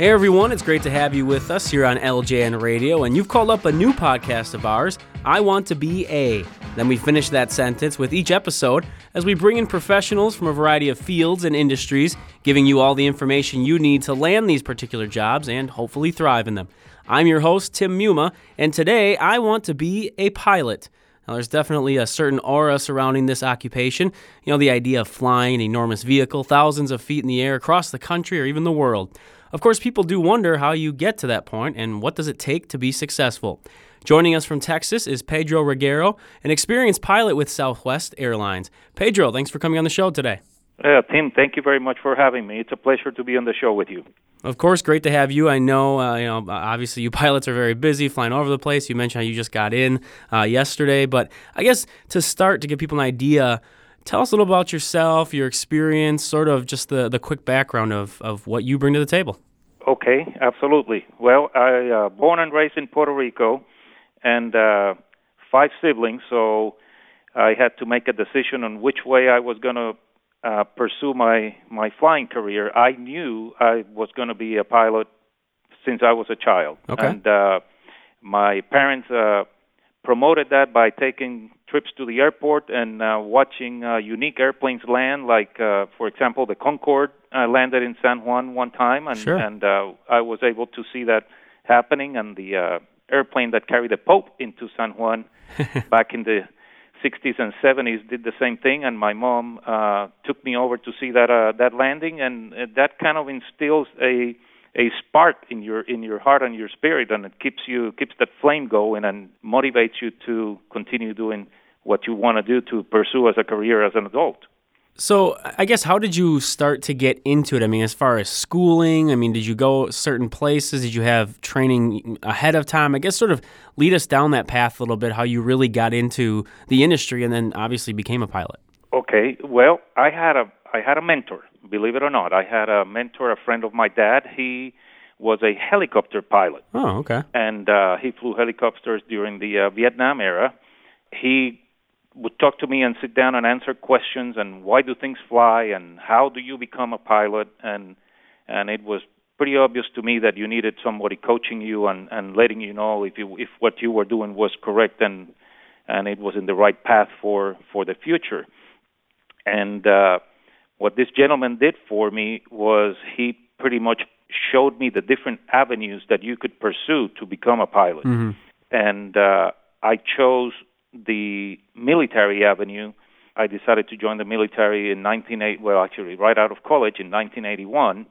Hey everyone, it's great to have you with us here on LJN Radio, and you've called up a new podcast of ours, I Want to Be A. Then we finish that sentence with each episode as we bring in professionals from a variety of fields and industries, giving you all the information you need to land these particular jobs and hopefully thrive in them. I'm your host, Tim Muma, and today I want to be a pilot. Now, there's definitely a certain aura surrounding this occupation. You know, the idea of flying an enormous vehicle thousands of feet in the air across the country or even the world. Of course, people do wonder how you get to that point and what does it take to be successful. Joining us from Texas is Pedro Reguero, an experienced pilot with Southwest Airlines. Pedro, thanks for coming on the show today. Uh, Tim, thank you very much for having me. It's a pleasure to be on the show with you. Of course, great to have you. I know, uh, you know, obviously you pilots are very busy, flying all over the place. You mentioned how you just got in uh, yesterday, but I guess to start to give people an idea, Tell us a little about yourself, your experience, sort of just the, the quick background of, of what you bring to the table. Okay, absolutely. Well, I uh, born and raised in Puerto Rico, and uh, five siblings, so I had to make a decision on which way I was going to uh, pursue my my flying career. I knew I was going to be a pilot since I was a child, okay. and uh, my parents uh, promoted that by taking trips to the airport and uh, watching uh, unique airplanes land. Like, uh, for example, the Concorde uh, landed in San Juan one time, and sure. and uh, I was able to see that happening. And the uh, airplane that carried the Pope into San Juan back in the 60s and 70s did the same thing. And my mom uh, took me over to see that uh, that landing, and uh, that kind of instills a a spark in your in your heart and your spirit and it keeps you keeps that flame going and motivates you to continue doing what you want to do to pursue as a career as an adult so i guess how did you start to get into it i mean as far as schooling i mean did you go certain places did you have training ahead of time i guess sort of lead us down that path a little bit how you really got into the industry and then obviously became a pilot okay well i had a i had a mentor believe it or not. I had a mentor, a friend of my dad. He was a helicopter pilot. Oh, okay. And uh, he flew helicopters during the uh, Vietnam era. He would talk to me and sit down and answer questions and why do things fly and how do you become a pilot and and it was pretty obvious to me that you needed somebody coaching you and and letting you know if you if what you were doing was correct and and it was in the right path for for the future and uh what this gentleman did for me was he pretty much showed me the different avenues that you could pursue to become a pilot. Mm-hmm. And uh, I chose the military avenue. I decided to join the military in 1980. Well, actually, right out of college in 1981,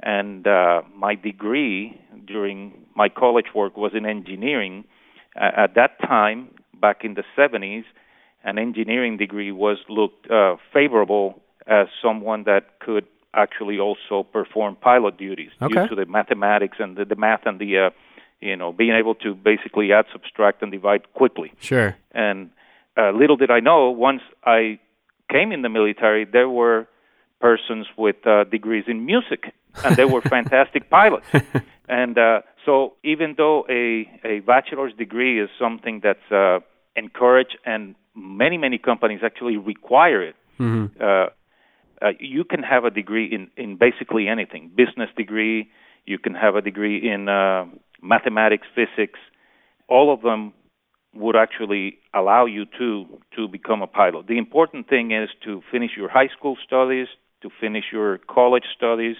and uh, my degree during my college work was in engineering. Uh, at that time, back in the 70s, an engineering degree was looked uh, favorable as someone that could actually also perform pilot duties okay. due to the mathematics and the, the math and the uh, you know being able to basically add, subtract, and divide quickly. Sure. And uh, little did I know, once I came in the military, there were persons with uh, degrees in music, and they were fantastic pilots. And uh, so, even though a a bachelor's degree is something that's uh, encouraged, and many many companies actually require it. Mm-hmm. Uh, uh, you can have a degree in, in basically anything business degree you can have a degree in uh, mathematics physics. All of them would actually allow you to to become a pilot. The important thing is to finish your high school studies to finish your college studies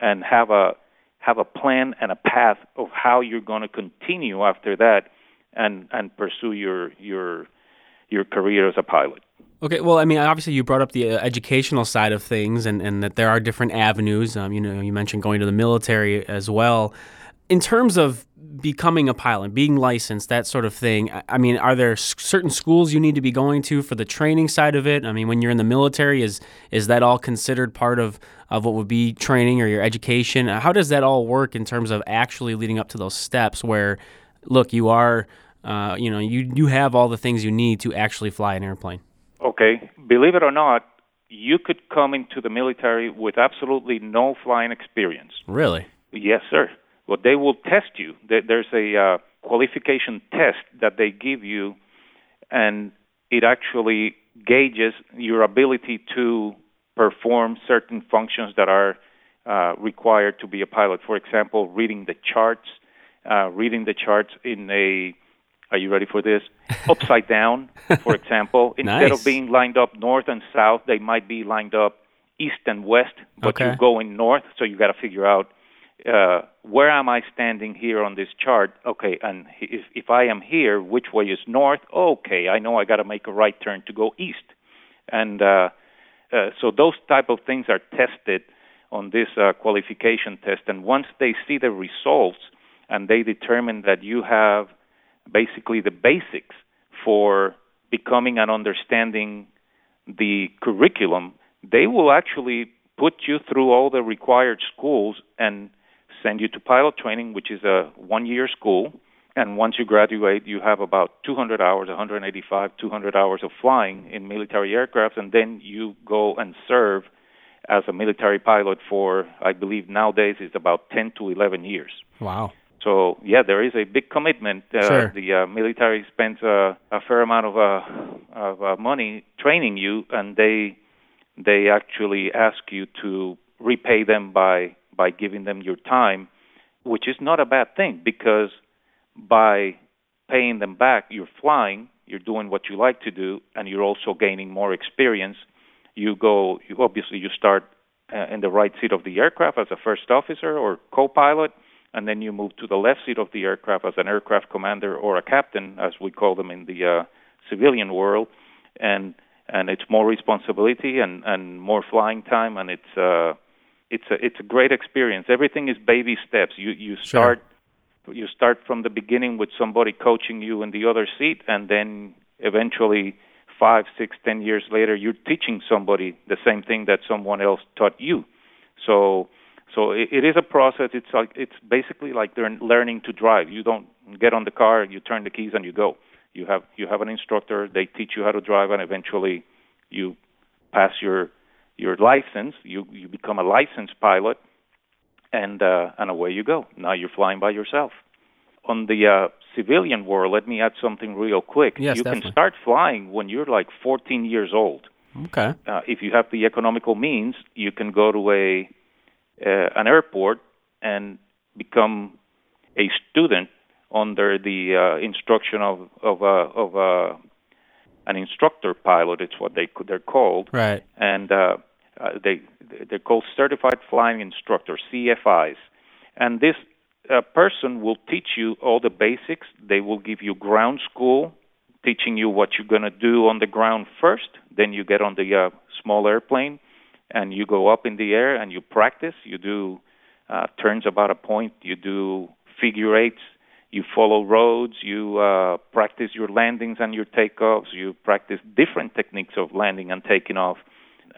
and have a have a plan and a path of how you're going to continue after that and and pursue your your your career as a pilot Okay, well, I mean, obviously, you brought up the uh, educational side of things, and, and that there are different avenues. Um, you know, you mentioned going to the military as well. In terms of becoming a pilot, being licensed, that sort of thing. I, I mean, are there s- certain schools you need to be going to for the training side of it? I mean, when you're in the military, is is that all considered part of of what would be training or your education? How does that all work in terms of actually leading up to those steps where, look, you are, uh, you know, you you have all the things you need to actually fly an airplane? Okay, believe it or not, you could come into the military with absolutely no flying experience. Really? Yes, sir. Well, they will test you. There's a uh, qualification test that they give you, and it actually gauges your ability to perform certain functions that are uh, required to be a pilot. For example, reading the charts, uh, reading the charts in a are you ready for this? Upside down, for example. Instead nice. of being lined up north and south, they might be lined up east and west, but Okay. you're going north, so you got to figure out uh, where am I standing here on this chart? Okay, and if if I am here, which way is north? Okay, I know I got to make a right turn to go east, and uh, uh, so those type of things are tested on this uh, qualification test. And once they see the results and they determine that you have basically the basics for becoming and understanding the curriculum, they will actually put you through all the required schools and send you to pilot training, which is a one year school. And once you graduate, you have about 200 hours, 185, 200 hours of flying in military aircraft, and then you go and serve as a military pilot for, I believe nowadays, it's about 10 to 11 years. Wow. So yeah, there is a big commitment. Uh, Sure. The uh, military spends uh, a fair amount of uh, of uh, money training you, and they they actually ask you to repay them by by giving them your time, which is not a bad thing because by paying them back, you're flying, you're doing what you like to do, and you're also gaining more experience. You go, you obviously you start uh, in the right seat of the aircraft as a first officer or co-pilot, and then you move to the left seat of the aircraft as an aircraft commander or a captain, as we call them in the uh, civilian world, and and it's more responsibility and and more flying time, and it's uh, it's a it's a great experience. Everything is baby steps. You you Sure. start you start from the beginning with somebody coaching you in the other seat, and then eventually five, six, ten years later, you're teaching somebody the same thing that someone else taught you. So so it, it is a process. It's like it's basically like learn, learning to drive. You don't get on the car, you turn the keys, and you go. You have you have an instructor. They teach you how to drive, and eventually you pass your your license. You you become a licensed pilot, and uh, and away you go. Now you're flying by yourself. On the uh, civilian world, let me add something real quick. Yes, you definitely. can start flying when you're like 14 years old Okay. uh, if you have the economical means, you can go to a an airport and become a student under the uh, instruction of of uh, of uh, an instructor pilot. It's what they they're called, Right. and uh, uh, they they're called certified flying instructors (CFIs). And this uh, person will teach you all the basics. They will give you ground school, teaching you what you're going to do on the ground first. Then you get on the uh, small airplane, and you go up in the air and you practice. You do uh, turns about a point. You do figure eights. You follow roads. You uh, practice your landings and your takeoffs. You practice different techniques of landing and taking off,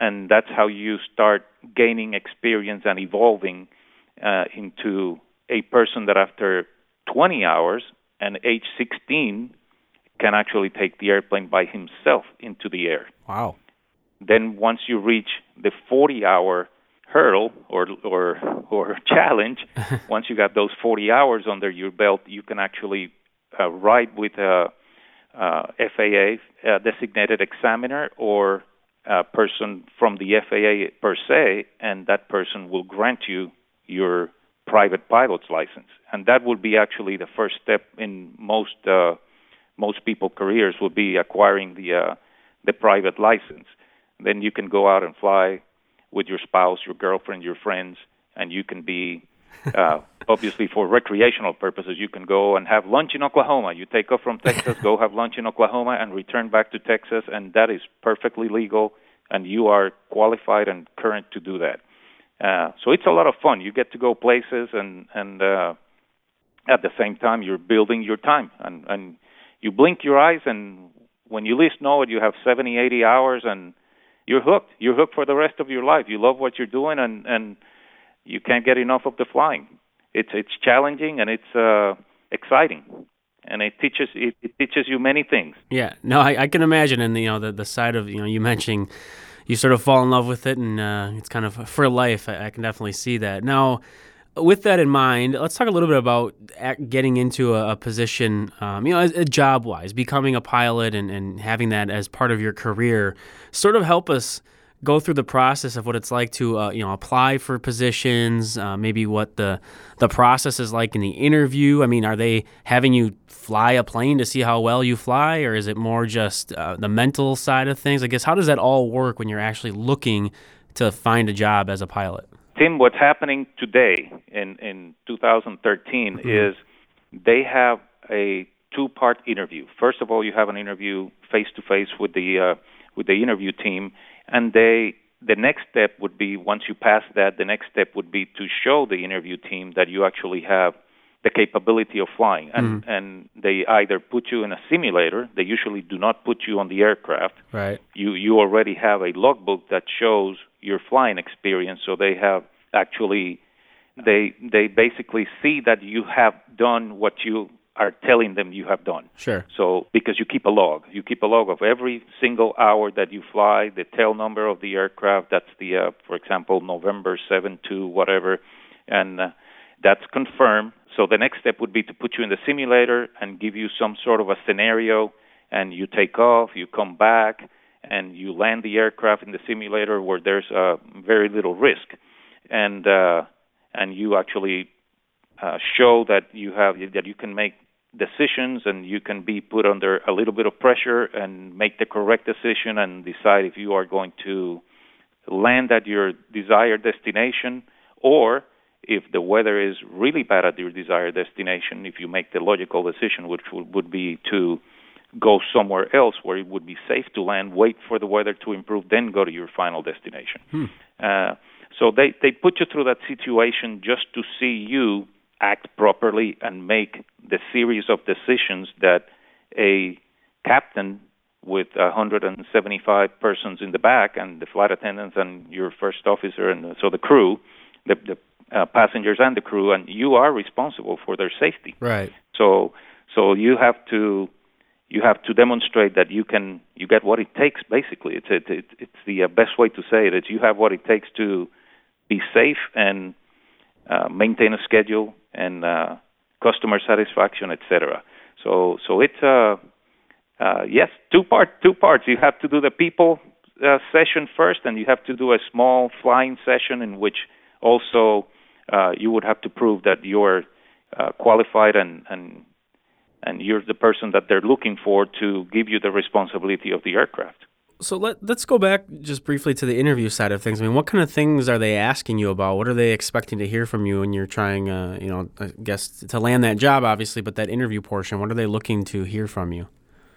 and that's how you start gaining experience and evolving uh, into a person that after 20 hours and age 16 can actually take the airplane by himself into the air. Wow. Then once you reach the 40 hour hurdle or or or challenge, once you got those 40 hours under your belt, you can actually uh, ride with a, uh FAA uh, designated examiner or a person from the FAA per se, and that person will grant you your private pilot's license, and that would be actually the first step in most uh, most people careers would be acquiring the uh, the private license. Then you can go out and fly with your spouse, your girlfriend, your friends, and you can be uh, obviously for recreational purposes. You can go and have lunch in Oklahoma. You take off from Texas, go have lunch in Oklahoma, and return back to Texas, and that is perfectly legal, and you are qualified and current to do that. Uh, so it's a lot of fun. You get to go places, and and uh, at the same time you're building your time, and and you blink your eyes, and when you least know it, you have 70, 80 hours, and you're hooked. You're hooked for the rest of your life. You love what you're doing, and and you can't get enough of the flying. It's it's challenging and it's uh, exciting, and it teaches it, it teaches you many things. Yeah, no, I, I can imagine, and you know, the the side of you know, you mentioning, you sort of fall in love with it, and uh, it's kind of for life. I, I can definitely see that. Now, with that in mind, let's talk a little bit about getting into a, a position, um, you know, job wise, becoming a pilot and, and having that as part of your career. Sort of help us go through the process of what it's like to uh, you know apply for positions, uh, maybe what the the process is like in the interview. I mean, are they having you fly a plane to see how well you fly, or is it more just uh, the mental side of things? I guess how does that all work when you're actually looking to find a job as a pilot? Tim, what's happening today in in 2013 mm-hmm. is they have a two-part interview. First of all, you have an interview face to face with the uh, with the interview team, and they the next step would be once you pass that, the next step would be to show the interview team that you actually have the capability of flying, and mm-hmm. and they either put you in a simulator. They usually do not put you on the aircraft. Right. You you already have a logbook that shows your flying experience, so they have actually they they basically see that you have done what you are telling them you have done. Sure. So because you keep a log, you keep a log of every single hour that you fly, the tail number of the aircraft. That's the, uh, for example, November seven two whatever, and uh, that's confirmed. So the next step would be to put you in the simulator and give you some sort of a scenario, and you take off, you come back, and you land the aircraft in the simulator where there's uh, very little risk, and uh, and you actually uh, show that you have that you can make decisions and you can be put under a little bit of pressure and make the correct decision and decide if you are going to land at your desired destination or if the weather is really bad at your desired destination if you make the logical decision which would be to go somewhere else where it would be safe to land wait for the weather to improve then go to your final destination hmm. uh, so they they put you through that situation just to see you act properly and make the series of decisions that a captain with 175 persons in the back and the flight attendants and your first officer and so the crew, the, the uh, passengers and the crew, and you are responsible for their safety. Right. So so you have to you have to demonstrate that you can you get what it takes. Basically, it's it, it, it's the uh, best way to say it. Is you have what it takes to be safe and uh, maintain a schedule and uh, customer satisfaction, etc. So so it's uh, uh, yes, two part two parts. You have to do the people uh, session first, and you have to do a small flying session in which also uh, you would have to prove that you're uh, qualified and and and you're the person that they're looking for to give you the responsibility of the aircraft. So let let's go back just briefly to the interview side of things. I mean, what kind of things are they asking you about? What are they expecting to hear from you when you're trying, uh, you know, I guess to land that job, obviously, but that interview portion. What are they looking to hear from you?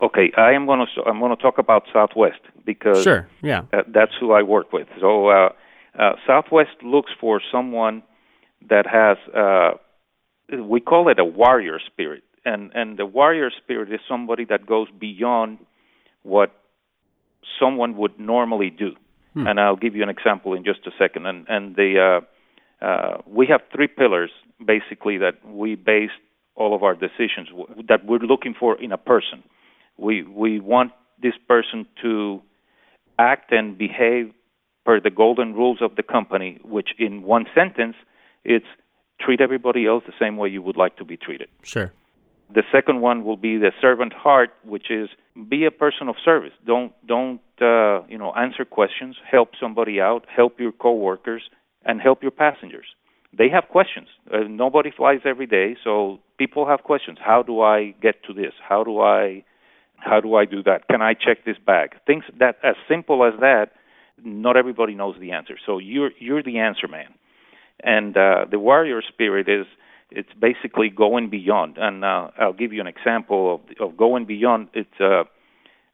Okay, I am going to I'm going to talk about Southwest because sure, yeah, that's who I work with. So uh, uh, Southwest looks for someone that has uh, we call it a warrior spirit, and and the warrior spirit is somebody that goes beyond what someone would normally do. Hmm. And I'll give you an example in just a second. And and the uh, uh, we have three pillars basically that we base all of our decisions w- that we're looking for in a person. We we want this person to act and behave per the golden rules of the company, which in one sentence, it's treat everybody else the same way you would like to be treated. Sure. The second one will be the servant heart, which is be a person of service. Don't don't uh, you know answer questions, help somebody out, help your coworkers, and help your passengers. They have questions. Uh, nobody flies every day, so people have questions. How do I get to this? How do I how do I do that? Can I check this bag? Things that as simple as that. Not everybody knows the answer. So you're you're the answer man, and uh, the warrior spirit is it's basically going beyond. And uh, I'll give you an example of, of going beyond. It's uh,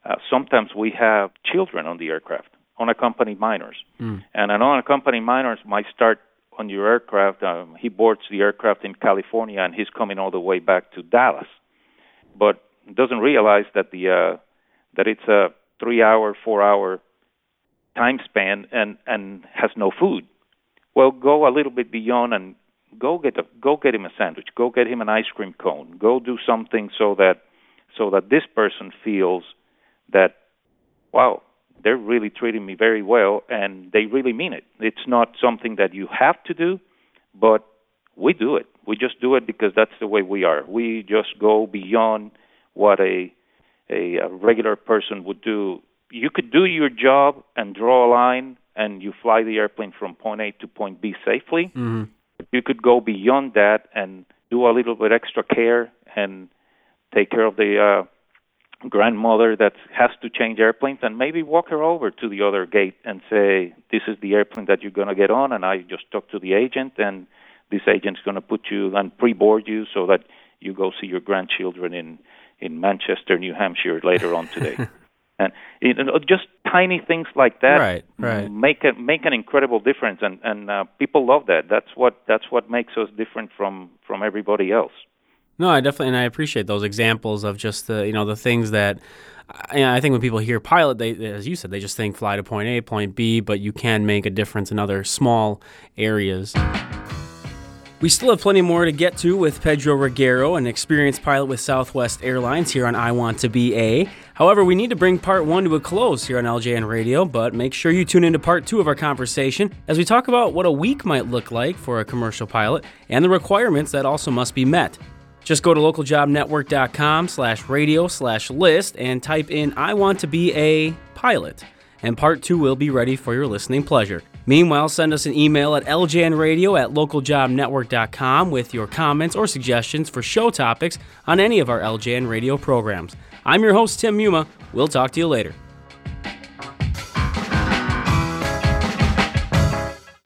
uh, sometimes we have children on the aircraft, unaccompanied minors, mm. and an unaccompanied minor might start on your aircraft. Um, he boards the aircraft in California, and he's coming all the way back to Dallas, but doesn't realize that the uh, that it's a three-hour, four-hour time span, and and has no food. Well, go a little bit beyond and go get a go get him a sandwich. Go get him an ice cream cone. Go do something so that so that this person feels that wow they're really treating me very well and they really mean it. It's not something that you have to do but we do it. We just do it because that's the way we are. We just go beyond what a a, a regular person would do. You could do your job and draw a line and you fly the airplane from point A to point B safely. Mm-hmm. You could go beyond that and do a little bit extra care and take care of the uh, grandmother that has to change airplanes and maybe walk her over to the other gate and say, This is the airplane that you're going to get on, and I just talked to the agent, and this agent's going to put you and pre board you so that you go see your grandchildren in, in Manchester, New Hampshire later on today. and you know, just tiny things like that Right, right. make a, make an incredible difference, and and uh, people love that. That's what that's what makes us different from from everybody else. No, I definitely and I appreciate those examples of just the you know the things that I, I think when people hear pilot, they as you said, they just think fly to point A, point B, but you can make a difference in other small areas. We still have plenty more to get to with Pedro Reguero, an experienced pilot with Southwest Airlines here on I Want to Be A. However, we need to bring part one to a close here on LJN Radio, but make sure you tune into part two of our conversation as we talk about what a week might look like for a commercial pilot and the requirements that also must be met. Just go to localjobnetwork.com slash radio slash list and type in I want to be a pilot. And part two will be ready for your listening pleasure. Meanwhile, send us an email at ljnradio at localjobnetwork.com with your comments or suggestions for show topics on any of our LJN radio programs. I'm your host, Tim Muma. We'll talk to you later.